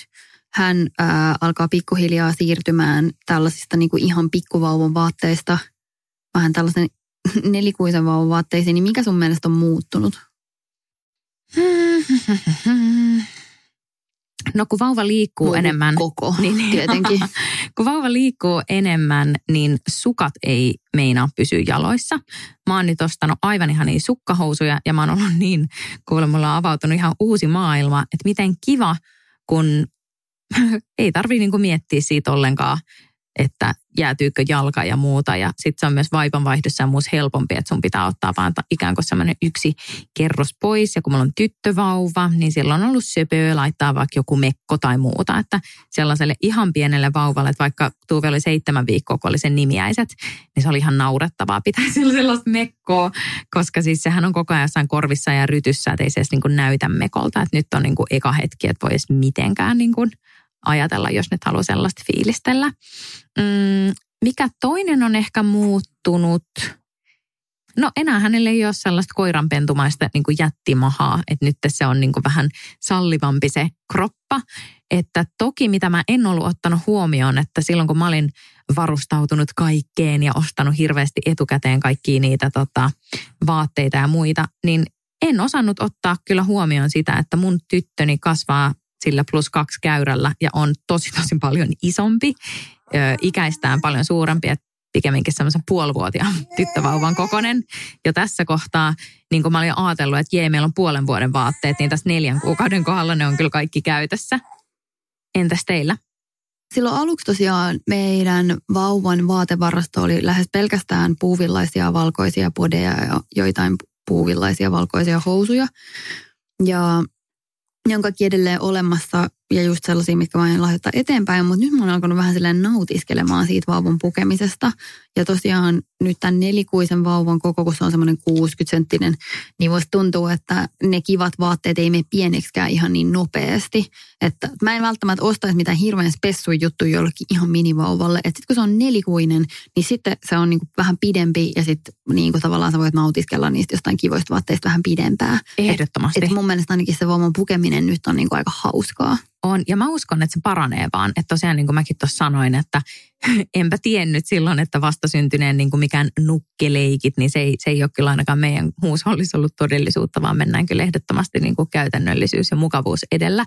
Hän ää, alkaa pikkuhiljaa siirtymään tällaisista niin kuin ihan pikkuvauvan vaatteista vähän tällaisen nelikuisen vauvan vaatteisiin. Niin mikä sun mielestä on muuttunut? No kun vauva liikkuu Muu enemmän. Koko, niin, tietenkin. kun vauva liikkuu enemmän, niin sukat ei meinaa pysyä jaloissa. Mä oon nyt ostanut aivan ihan niin sukkahousuja ja mä oon ollut niin, kuule mulla on avautunut ihan uusi maailma, että miten kiva, kun ei tarvii niinku miettiä siitä ollenkaan, että jäätyykö jalka ja muuta. Ja sitten se on myös vaipanvaihdossa muussa helpompi, että sun pitää ottaa vaan ikään kuin semmoinen yksi kerros pois. Ja kun mulla on tyttövauva, niin silloin on ollut söpöä laittaa vaikka joku mekko tai muuta. Että sellaiselle ihan pienelle vauvalle, että vaikka Tuuve oli seitsemän viikkoa, kun oli sen nimiäiset, niin se oli ihan naurettavaa pitää sellaista mekkoa, koska siis sehän on koko ajan jossain korvissa ja rytyssä, että ei se edes niin näytä mekolta. Että nyt on niin kuin eka hetki, että voi edes mitenkään niin kuin ajatella, jos nyt haluaa sellaista fiilistellä. Mm, mikä toinen on ehkä muuttunut? No enää hänelle ei ole sellaista koiranpentumaista niin kuin jättimahaa, että nyt se on niin kuin vähän sallivampi se kroppa. Että toki mitä mä en ollut ottanut huomioon, että silloin kun mä olin varustautunut kaikkeen ja ostanut hirveästi etukäteen kaikkia niitä tota, vaatteita ja muita, niin en osannut ottaa kyllä huomioon sitä, että mun tyttöni kasvaa sillä plus kaksi käyrällä ja on tosi tosi paljon isompi, ikäistään paljon suurempi, että pikemminkin semmoisen puolivuotiaan tyttövauvan kokonen. Ja tässä kohtaa, niin kuin mä olin ajatellut, että jee, meillä on puolen vuoden vaatteet, niin tässä neljän kuukauden kohdalla ne on kyllä kaikki käytössä. Entäs teillä? Silloin aluksi tosiaan meidän vauvan vaatevarasto oli lähes pelkästään puuvillaisia valkoisia podeja ja joitain puuvillaisia valkoisia housuja. Ja kaikki edelleen olemassa ja just sellaisia, mitkä mä lahjoittaa eteenpäin, mutta nyt mä oon alkanut vähän silleen nautiskelemaan siitä vauvan pukemisesta. Ja tosiaan nyt tämän nelikuisen vauvan koko, kun se on semmoinen 60 senttinen, niin voisi tuntua, että ne kivat vaatteet ei mene pieneksikään ihan niin nopeasti. Että mä en välttämättä ostaisi mitään hirveän spessuja juttuja jollekin ihan minivauvalle. Että sitten kun se on nelikuinen, niin sitten se on niinku vähän pidempi ja sitten niinku tavallaan sä voit nautiskella niistä jostain kivoista vaatteista vähän pidempää. Ehdottomasti. Et, et mun mielestä ainakin se vauvan pukeminen nyt on niinku aika hauskaa. On, ja mä uskon, että se paranee vaan. Että tosiaan niin kuin mäkin tuossa sanoin, että enpä tiennyt silloin, että vastasyntyneen niin kuin mikään nukkeleikit, niin se ei, se ei ole kyllä ainakaan meidän huushollissa ollut todellisuutta, vaan mennään kyllä ehdottomasti niin kuin käytännöllisyys ja mukavuus edellä.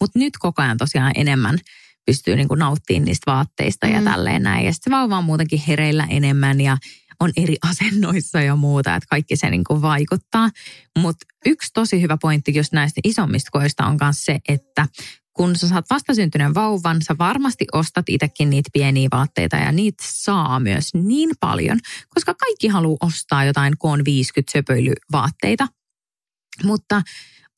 Mutta nyt koko ajan tosiaan enemmän pystyy niin kuin nauttimaan niistä vaatteista mm. ja tälleen näin. Ja sitten se vauva on muutenkin hereillä enemmän ja on eri asennoissa ja muuta, että kaikki se niin kuin vaikuttaa. Mutta yksi tosi hyvä pointti just näistä isommista koista on myös se, että kun sä saat vastasyntyneen vauvan, sä varmasti ostat itsekin niitä pieniä vaatteita ja niitä saa myös niin paljon, koska kaikki haluaa ostaa jotain koon 50 söpöilyvaatteita. Mutta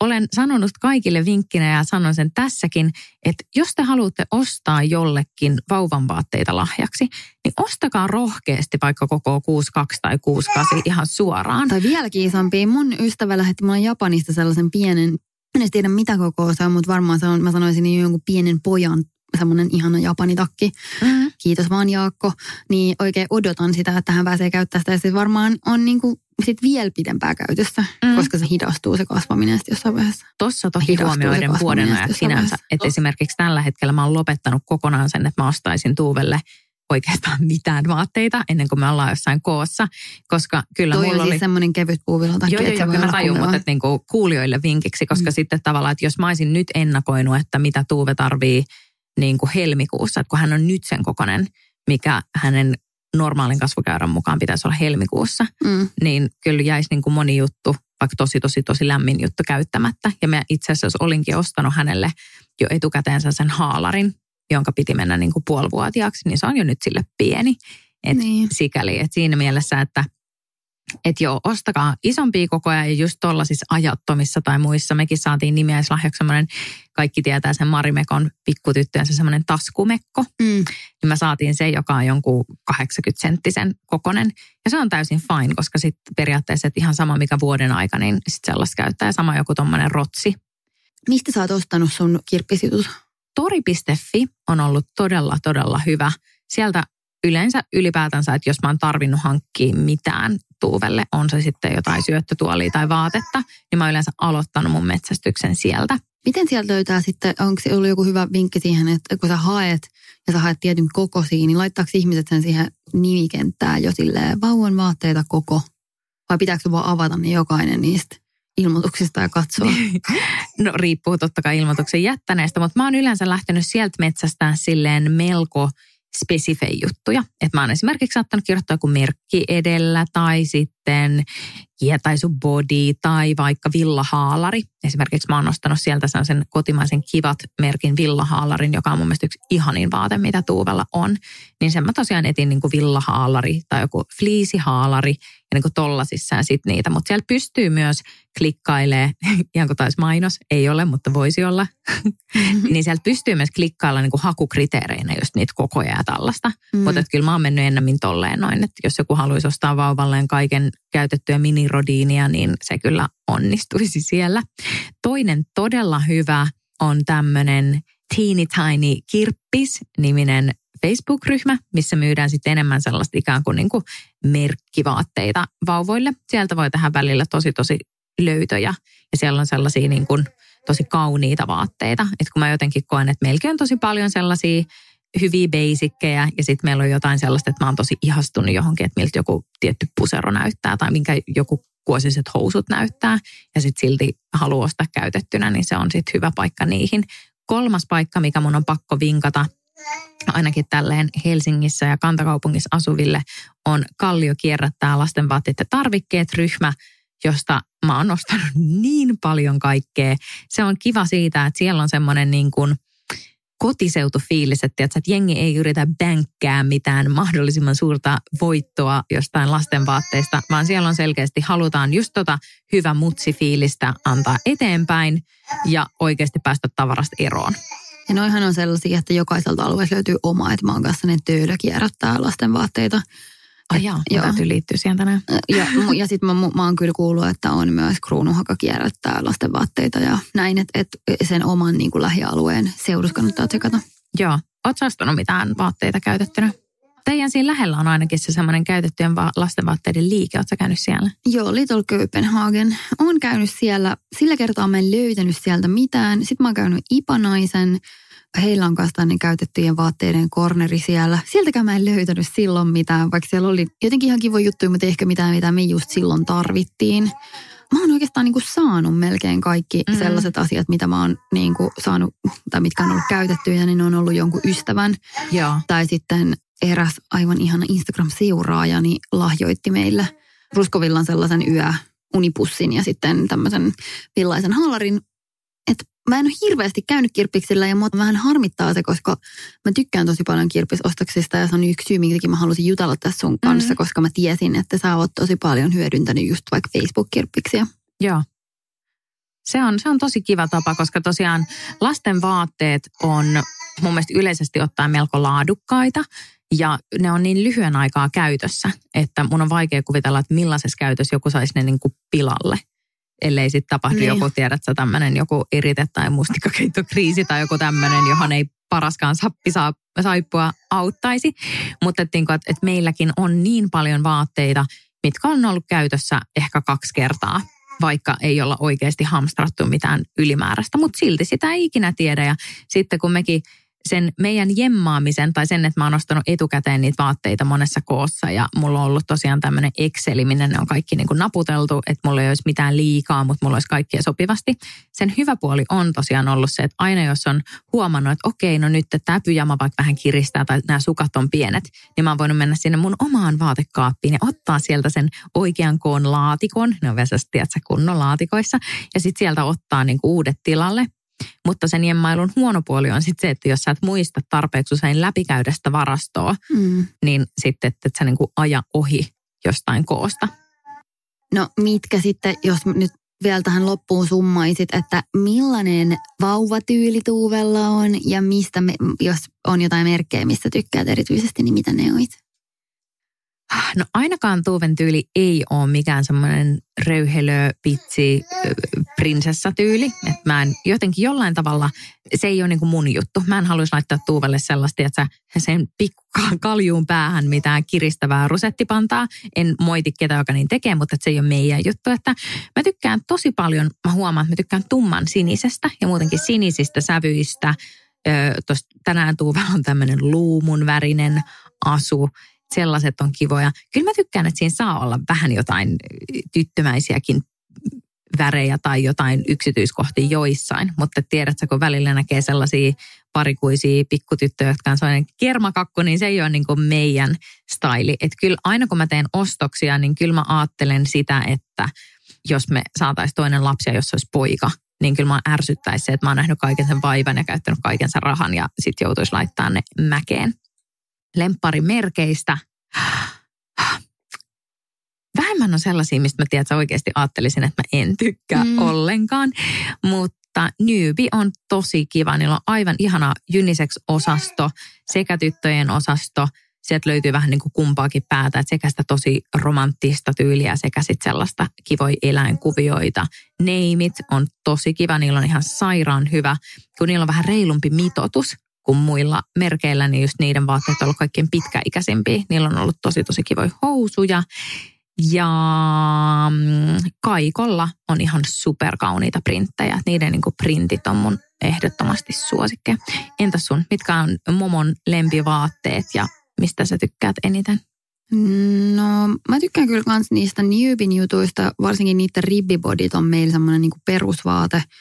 olen sanonut kaikille vinkkinä ja sanon sen tässäkin, että jos te haluatte ostaa jollekin vauvan vaatteita lahjaksi, niin ostakaa rohkeasti vaikka koko 62 tai 68 ihan suoraan. Tai vieläkin isompi. Mun ystävä lähetti mulle Japanista sellaisen pienen en edes tiedä mitä koko se on, mutta varmaan se on, mä sanoisin niin jonkun pienen pojan semmoinen ihana japanitakki. Mm-hmm. Kiitos vaan Jaakko. Niin oikein odotan sitä, että hän pääsee käyttämään sitä. Ja se varmaan on niin kuin sit vielä pidempää käytössä, mm. koska se hidastuu se kasvaminen jossain vaiheessa. Tuossa toki huomioiden vuoden ajat sinänsä. Että esimerkiksi tällä hetkellä mä oon lopettanut kokonaan sen, että mä ostaisin Tuuvelle oikeastaan mitään vaatteita ennen kuin me ollaan jossain koossa, koska kyllä Toi mulla oli... siis semmoinen kevyt puuvilla takia, Joo, joo, joo, kyllä mä tajun, mutta että niinku kuulijoille vinkiksi, koska mm. sitten tavallaan, että jos mä olisin nyt ennakoinut, että mitä Tuuve tarvii niin kuin helmikuussa, että kun hän on nyt sen kokonen, mikä hänen normaalin kasvukäyrän mukaan pitäisi olla helmikuussa, Mm. niin kyllä jäisi niin kuin moni juttu, vaikka tosi, tosi, tosi lämmin juttu käyttämättä. Ja mä itse asiassa olinkin ostanut hänelle jo etukäteensä sen haalarin, jonka piti mennä niin kuin puolivuotiaaksi, niin se on jo nyt sille pieni. Et Niin. Sikäli, että siinä mielessä, että et joo, ostakaa isompia kokoja ja just tuollaisissa ajattomissa tai muissa. Mekin saatiin nimiäislahjaksi semmoinen, kaikki tietää sen Marimekon pikkutyttöjen se semmoinen taskumekko. Mm. Niin me saatiin se, joka on jonkun 80 senttisen kokonen. Ja se on täysin fine, koska sitten periaatteessa että ihan sama mikä vuoden aika, niin sitten sellaista käyttää. Ja sama joku tommonen rotsi. Mistä sä oot ostanut sun kirppisjutut? Tori.fi on ollut todella, todella hyvä. Sieltä yleensä ylipäätänsä, että jos mä oon tarvinnut hankkia mitään tuuvelle, on se sitten jotain syöttötuolia tai vaatetta, niin mä oon yleensä aloittanut mun metsästyksen sieltä. Miten sieltä löytää sitten, onko se ollut joku hyvä vinkki siihen, että kun sä haet ja sä haet tietyn kokoisia, niin laittaako ihmiset sen siihen nimikenttään jo silleen vauvan vaatteita koko? Vai pitääkö vaan avata niin jokainen niistä ilmoituksista ja katsoa? No riippuu totta kai ilmoituksen jättäneestä, mutta mä oon yleensä lähtenyt sieltä metsästään silleen melko spesifejä juttuja. Että mä oon esimerkiksi saattanut kirjoittaa joku merkki edellä tai sitten kietaisu body tai vaikka villahaalari. Esimerkiksi mä oon nostanut sieltä sen kotimaisen kivat merkin villahaalarin, joka on mun mielestä yksi ihanin vaate, mitä Tuuvella on. Niin sen mä tosiaan etin niin kuin villahaalari tai joku fliisihaalari ja niin kuin tollasissa ja sit niitä. Mutta siellä pystyy myös klikkailee, ihan kuin taisi mainos, ei ole, mutta voisi olla. niin sieltä pystyy myös klikkailla niin kuin hakukriteereinä just niitä kokoja ja tällaista. Mm. Mutta kyllä mä oon mennyt ennemmin tolleen noin, että jos joku haluaisi ostaa vauvalleen kaiken käytettyä minirodiinia, niin se kyllä onnistuisi siellä. Toinen todella hyvä on tämmöinen Teeny Tiny Kirppis-niminen Facebook-ryhmä, missä myydään sitten enemmän sellaista ikään kuin, niin kuin merkkivaatteita vauvoille. Sieltä voi tehdä välillä tosi tosi löytöjä ja siellä on sellaisia niin kuin tosi kauniita vaatteita. Et kun mä jotenkin koen, että meilläkin on tosi paljon sellaisia hyviä basickejä ja sitten meillä on jotain sellaista, että mä oon tosi ihastunut johonkin, että miltä joku tietty pusero näyttää tai minkä joku kuosiset housut näyttää ja sitten silti haluaa ostaa käytettynä, niin se on sitten hyvä paikka niihin. Kolmas paikka, mikä mun on pakko vinkata, ainakin tälleen Helsingissä ja kantakaupungissa asuville, on Kallio kierrättää lastenvaatteet ja tarvikkeet ryhmä, josta mä oon ostanut niin paljon kaikkea. Se on kiva siitä, että siellä on semmoinen niin kuin kotiseutufiilis, että, tiedätkö, että jengi ei yritä bänkkää mitään mahdollisimman suurta voittoa jostain lastenvaatteista, vaan siellä on selkeästi, halutaan just tota hyvä mutsifiilistä antaa eteenpäin ja oikeasti päästä tavarasta eroon. Ja noihan on sellaisia, että jokaiselta alueelta löytyy oma, että mä oon kanssa ne kierrättää lasten vaatteita. Ai jaa, Joo. täytyy liittyä siihen tänään. Ja, ja sitten mä, mä oon kyllä kuullut, että on myös kruunuhaka kierrättää lasten vaatteita ja näin, että, että sen oman niin kuin lähialueen seudus kannattaa tsekata. Joo. Oletko ostanut mitään vaatteita käytettynä? Teidän siinä lähellä on ainakin se semmoinen käytettyjen va- lastenvaatteiden liike. Oletko käynyt siellä? Joo, Little Copenhagen. Oon käynyt siellä. Sillä kertaa mä en löytänyt sieltä mitään. Sitten mä oon käynyt Ipanaisen. Heillä on kanssa käytettyjen vaatteiden korneri siellä. Sieltäkään mä en löytänyt silloin mitään, vaikka siellä oli jotenkin ihan kiva juttuja, mutta ehkä mitään, mitä me just silloin tarvittiin. Mä oon oikeastaan niin kuin saanut melkein kaikki Mm. sellaiset asiat, mitä mä oon niin kuin saanut, tai mitkä on ollut käytettyjä, niin ne on ollut jonkun ystävän Joo. tai sitten eräs aivan ihana Instagram-seuraajani lahjoitti meille Ruskovillan sellaisen yöunipussin ja sitten tämmöisen villaisen haalarin. Et mä en ole hirveästi käynyt kirppiksillä ja mua vähän harmittaa se, koska mä tykkään tosi paljon kirppisostoksista ja se on yksi syy, minkä mä halusin jutella tässä sun kanssa, Mhm. mm. koska mä tiesin, että sä oot tosi paljon hyödyntänyt just vaikka Facebook-kirppiksiä. Joo. Se on, se on tosi kiva tapa, koska tosiaan lasten vaatteet on mun mielestä yleisesti ottaen melko laadukkaita ja ne on niin lyhyen aikaa käytössä, että mun on vaikea kuvitella, että millaisessa käytössä joku saisi ne niin kuin pilalle. Ellei sitten tapahdu Niin. joku, tiedät sä, tämmöinen joku erite tai mustikakeittokriisi tai joku tämmöinen, johon ei paraskaan sappi saa, saippua auttaisi. Mutta että et, et meilläkin on niin paljon vaatteita, mitkä on ollut käytössä ehkä kaksi kertaa vaikka ei olla oikeasti hamstrattu mitään ylimääräistä, mutta silti sitä ei ikinä tiedä. Ja sitten kun mekin sen meidän jemmaamisen tai sen, että mä oon ostanut etukäteen niitä vaatteita monessa koossa ja mulla on ollut tosiaan tämmöinen Exceli, minne ne on kaikki niin kuin naputeltu, että mulla ei olisi mitään liikaa, mutta mulla olisi kaikkia sopivasti. Sen hyvä puoli on tosiaan ollut se, että aina jos on huomannut, että okei, no nyt tämä pyjama vaikka vähän kiristää tai nämä sukat on pienet, niin mä oon voinut mennä sinne mun omaan vaatekaappiin ja ottaa sieltä sen oikean koon laatikon, ne on Vesassa, tiedätkö, kunnon laatikoissa, ja sitten sieltä ottaa niin kuin uudet tilalle mutta sen jemmailun huono puoli on sitten se, että jos sä et muista tarpeeksi usein läpikäydä sitä varastoa, mm. niin sitten, että et sä niin kuin aja ohi jostain koosta. No mitkä sitten, jos nyt vielä tähän loppuun summaisit, että millainen vauvatyyli Tuuvella on ja mistä, me, jos on jotain merkkejä, mistä tykkäät erityisesti, niin mitä ne oit? No ainakaan Tuuven tyyli ei ole mikään semmoinen röyhelö, pitsi, prinsessatyyli. Että mä en jotenkin jollain tavalla, se ei ole niin kuin mun juttu. Mä en haluaisi laittaa Tuuvelle sellaista, että sen pikkukaan kaljuun päähän mitään kiristävää rusettipantaa. En moiti ketä, joka niin tekee, mutta se ei ole meidän juttu. Että mä tykkään tosi paljon, mä huomaan, että mä tykkään tumman sinisestä ja muutenkin sinisistä sävyistä. Tänään Tuuvella on tämmöinen luumun värinen asu sellaiset on kivoja. Kyllä mä tykkään, että siinä saa olla vähän jotain tyttömäisiäkin värejä tai jotain yksityiskohtia joissain. Mutta tiedätkö, kun välillä näkee sellaisia parikuisia pikkutyttöjä, jotka on sellainen kermakakku, niin se ei ole niin kuin meidän staili. Että kyllä aina kun mä teen ostoksia, niin kyllä mä ajattelen sitä, että jos me saataisiin toinen lapsi ja jos se olisi poika, niin kyllä mä ärsyttäisi se, että mä oon nähnyt kaiken sen vaivan ja käyttänyt kaiken sen rahan ja sitten joutuisi laittaa ne mäkeen lempparimerkeistä. Vähemmän on sellaisia, mistä mä tiedän, että oikeasti ajattelisin, että mä en tykkää mm. ollenkaan. Mutta Newbie on tosi kiva. Niillä on aivan ihana unisex-osasto sekä tyttöjen osasto. Sieltä löytyy vähän niin kuin kumpaakin päätä, että sekä sitä tosi romanttista tyyliä sekä sitten sellaista kivoja eläinkuvioita. Neimit on tosi kiva, niillä on ihan sairaan hyvä, kun niillä on vähän reilumpi mitotus kuin muilla merkeillä, niin just niiden vaatteet on ollut kaikkein pitkäikäisimpiä. Niillä on ollut tosi tosi kivoja housuja. Ja mm, Kaikolla on ihan superkauniita printtejä. Niiden niin printit on mun ehdottomasti suosikkeja. Entäs sun, mitkä on momon lempivaatteet ja mistä sä tykkäät eniten? No, mä tykkään kyllä kans niistä Newbin jutuista, varsinkin niiden ribbibodit on meillä semmoinen niin perusvaate –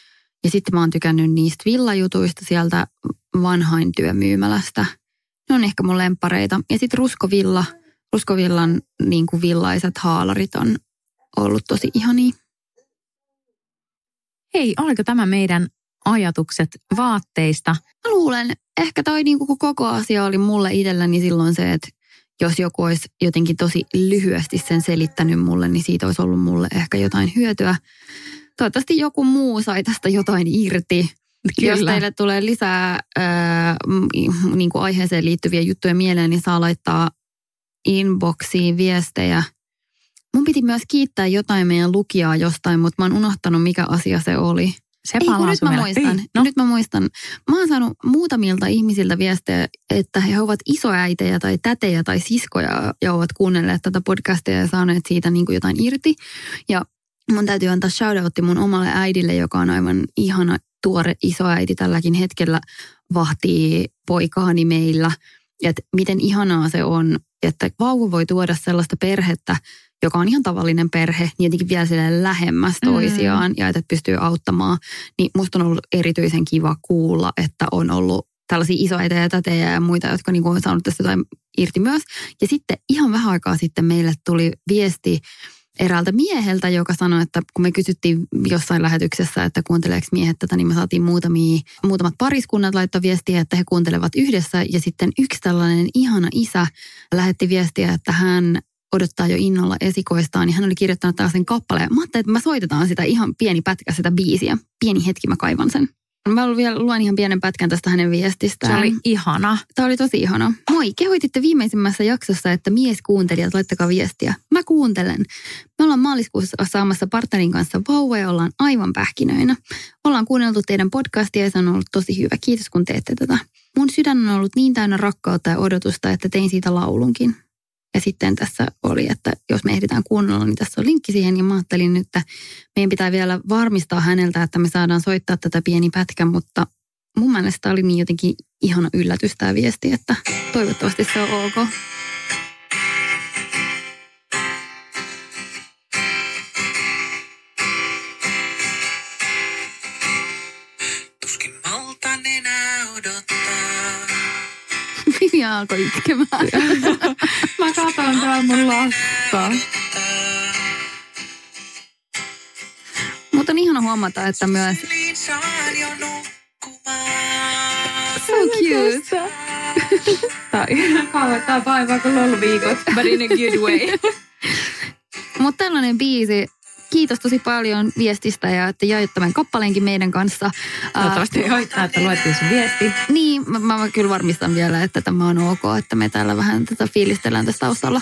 ja sitten mä oon tykännyt niistä villajutuista sieltä vanhain työmyymälästä. Ne on ehkä mun lempareita. Ja sitten ruskovilla, ruskovillan niin kuin villaiset haalarit on ollut tosi ihania. Hei, oliko tämä meidän ajatukset vaatteista? Mä luulen, ehkä toi niin kuin koko asia oli mulle itselläni silloin se, että jos joku olisi jotenkin tosi lyhyesti sen selittänyt mulle, niin siitä olisi ollut mulle ehkä jotain hyötyä toivottavasti joku muu sai tästä jotain irti. Kyllä. Jos teille tulee lisää ää, niin kuin aiheeseen liittyviä juttuja mieleen, niin saa laittaa inboxiin viestejä. Mun piti myös kiittää jotain meidän lukijaa jostain, mutta mä oon unohtanut, mikä asia se oli. Se Ei, kun nyt mä muistan. Ei, no. Nyt mä muistan. Mä oon saanut muutamilta ihmisiltä viestejä, että he ovat isoäitejä tai tätejä tai siskoja ja ovat kuunnelleet tätä podcastia ja saaneet siitä niin kuin jotain irti. Ja mun täytyy antaa shoutoutti mun omalle äidille, joka on aivan ihana tuore isoäiti tälläkin hetkellä vahtii poikaani meillä. Että miten ihanaa se on, että vauva voi tuoda sellaista perhettä, joka on ihan tavallinen perhe, niin jotenkin vielä sille lähemmäs mm. toisiaan mm. ja että pystyy auttamaan. Niin musta on ollut erityisen kiva kuulla, että on ollut tällaisia isoita ja tätejä ja muita, jotka niin on saanut tästä jotain irti myös. Ja sitten ihan vähän aikaa sitten meille tuli viesti eräältä mieheltä, joka sanoi, että kun me kysyttiin jossain lähetyksessä, että kuunteleeko miehet tätä, niin me saatiin muutamia, muutamat pariskunnat laittaa viestiä, että he kuuntelevat yhdessä. Ja sitten yksi tällainen ihana isä lähetti viestiä, että hän odottaa jo innolla esikoistaan, niin hän oli kirjoittanut tällaisen kappaleen. Mä ajattelin, että mä soitetaan sitä ihan pieni pätkä sitä biisiä. Pieni hetki mä kaivan sen. Mä vielä luen ihan pienen pätkän tästä hänen viestistään. Se oli ihana. Tämä oli tosi ihana. Moi, kehoititte viimeisimmässä jaksossa, että mies kuuntelijat, laittakaa viestiä. Mä kuuntelen. Me ollaan maaliskuussa saamassa partnerin kanssa vauva ja ollaan aivan pähkinöinä. Ollaan kuunneltu teidän podcastia ja se on ollut tosi hyvä. Kiitos kun teette tätä. Mun sydän on ollut niin täynnä rakkautta ja odotusta, että tein siitä laulunkin. Ja sitten tässä oli, että jos me ehditään kuunnella, niin tässä on linkki siihen. Ja mä ajattelin, että meidän pitää vielä varmistaa häneltä, että me saadaan soittaa tätä pieni pätkä, mutta mun mielestä oli niin jotenkin ihana yllätys tämä viesti, että toivottavasti se on ok. Tuskin maltan enää odottaa. Vivian alkoi itkemään. Mä katson täällä mun lasta. Mutta on ihana huomata, että myös so cute. Tää on ihan vaivaa kuin lolviikot, but in a good way. Mutta tällainen biisi. Kiitos tosi paljon viestistä ja että jaoit tämän kappaleenkin meidän kanssa. Toivottavasti ei haittaa, että luettiin sun viesti. Niin, mä, mä kyllä varmistan vielä, että tämä on ok, että me täällä vähän tätä fiilistellään tässä taustalla.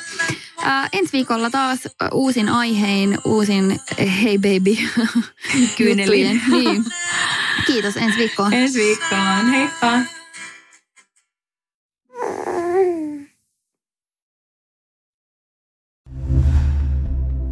Ää, ensi viikolla taas uusin aihein, uusin Hey Baby Kyyneliin. juttujen. Niin. Kiitos ensi viikkoon. Ensi viikkoon. Heippa!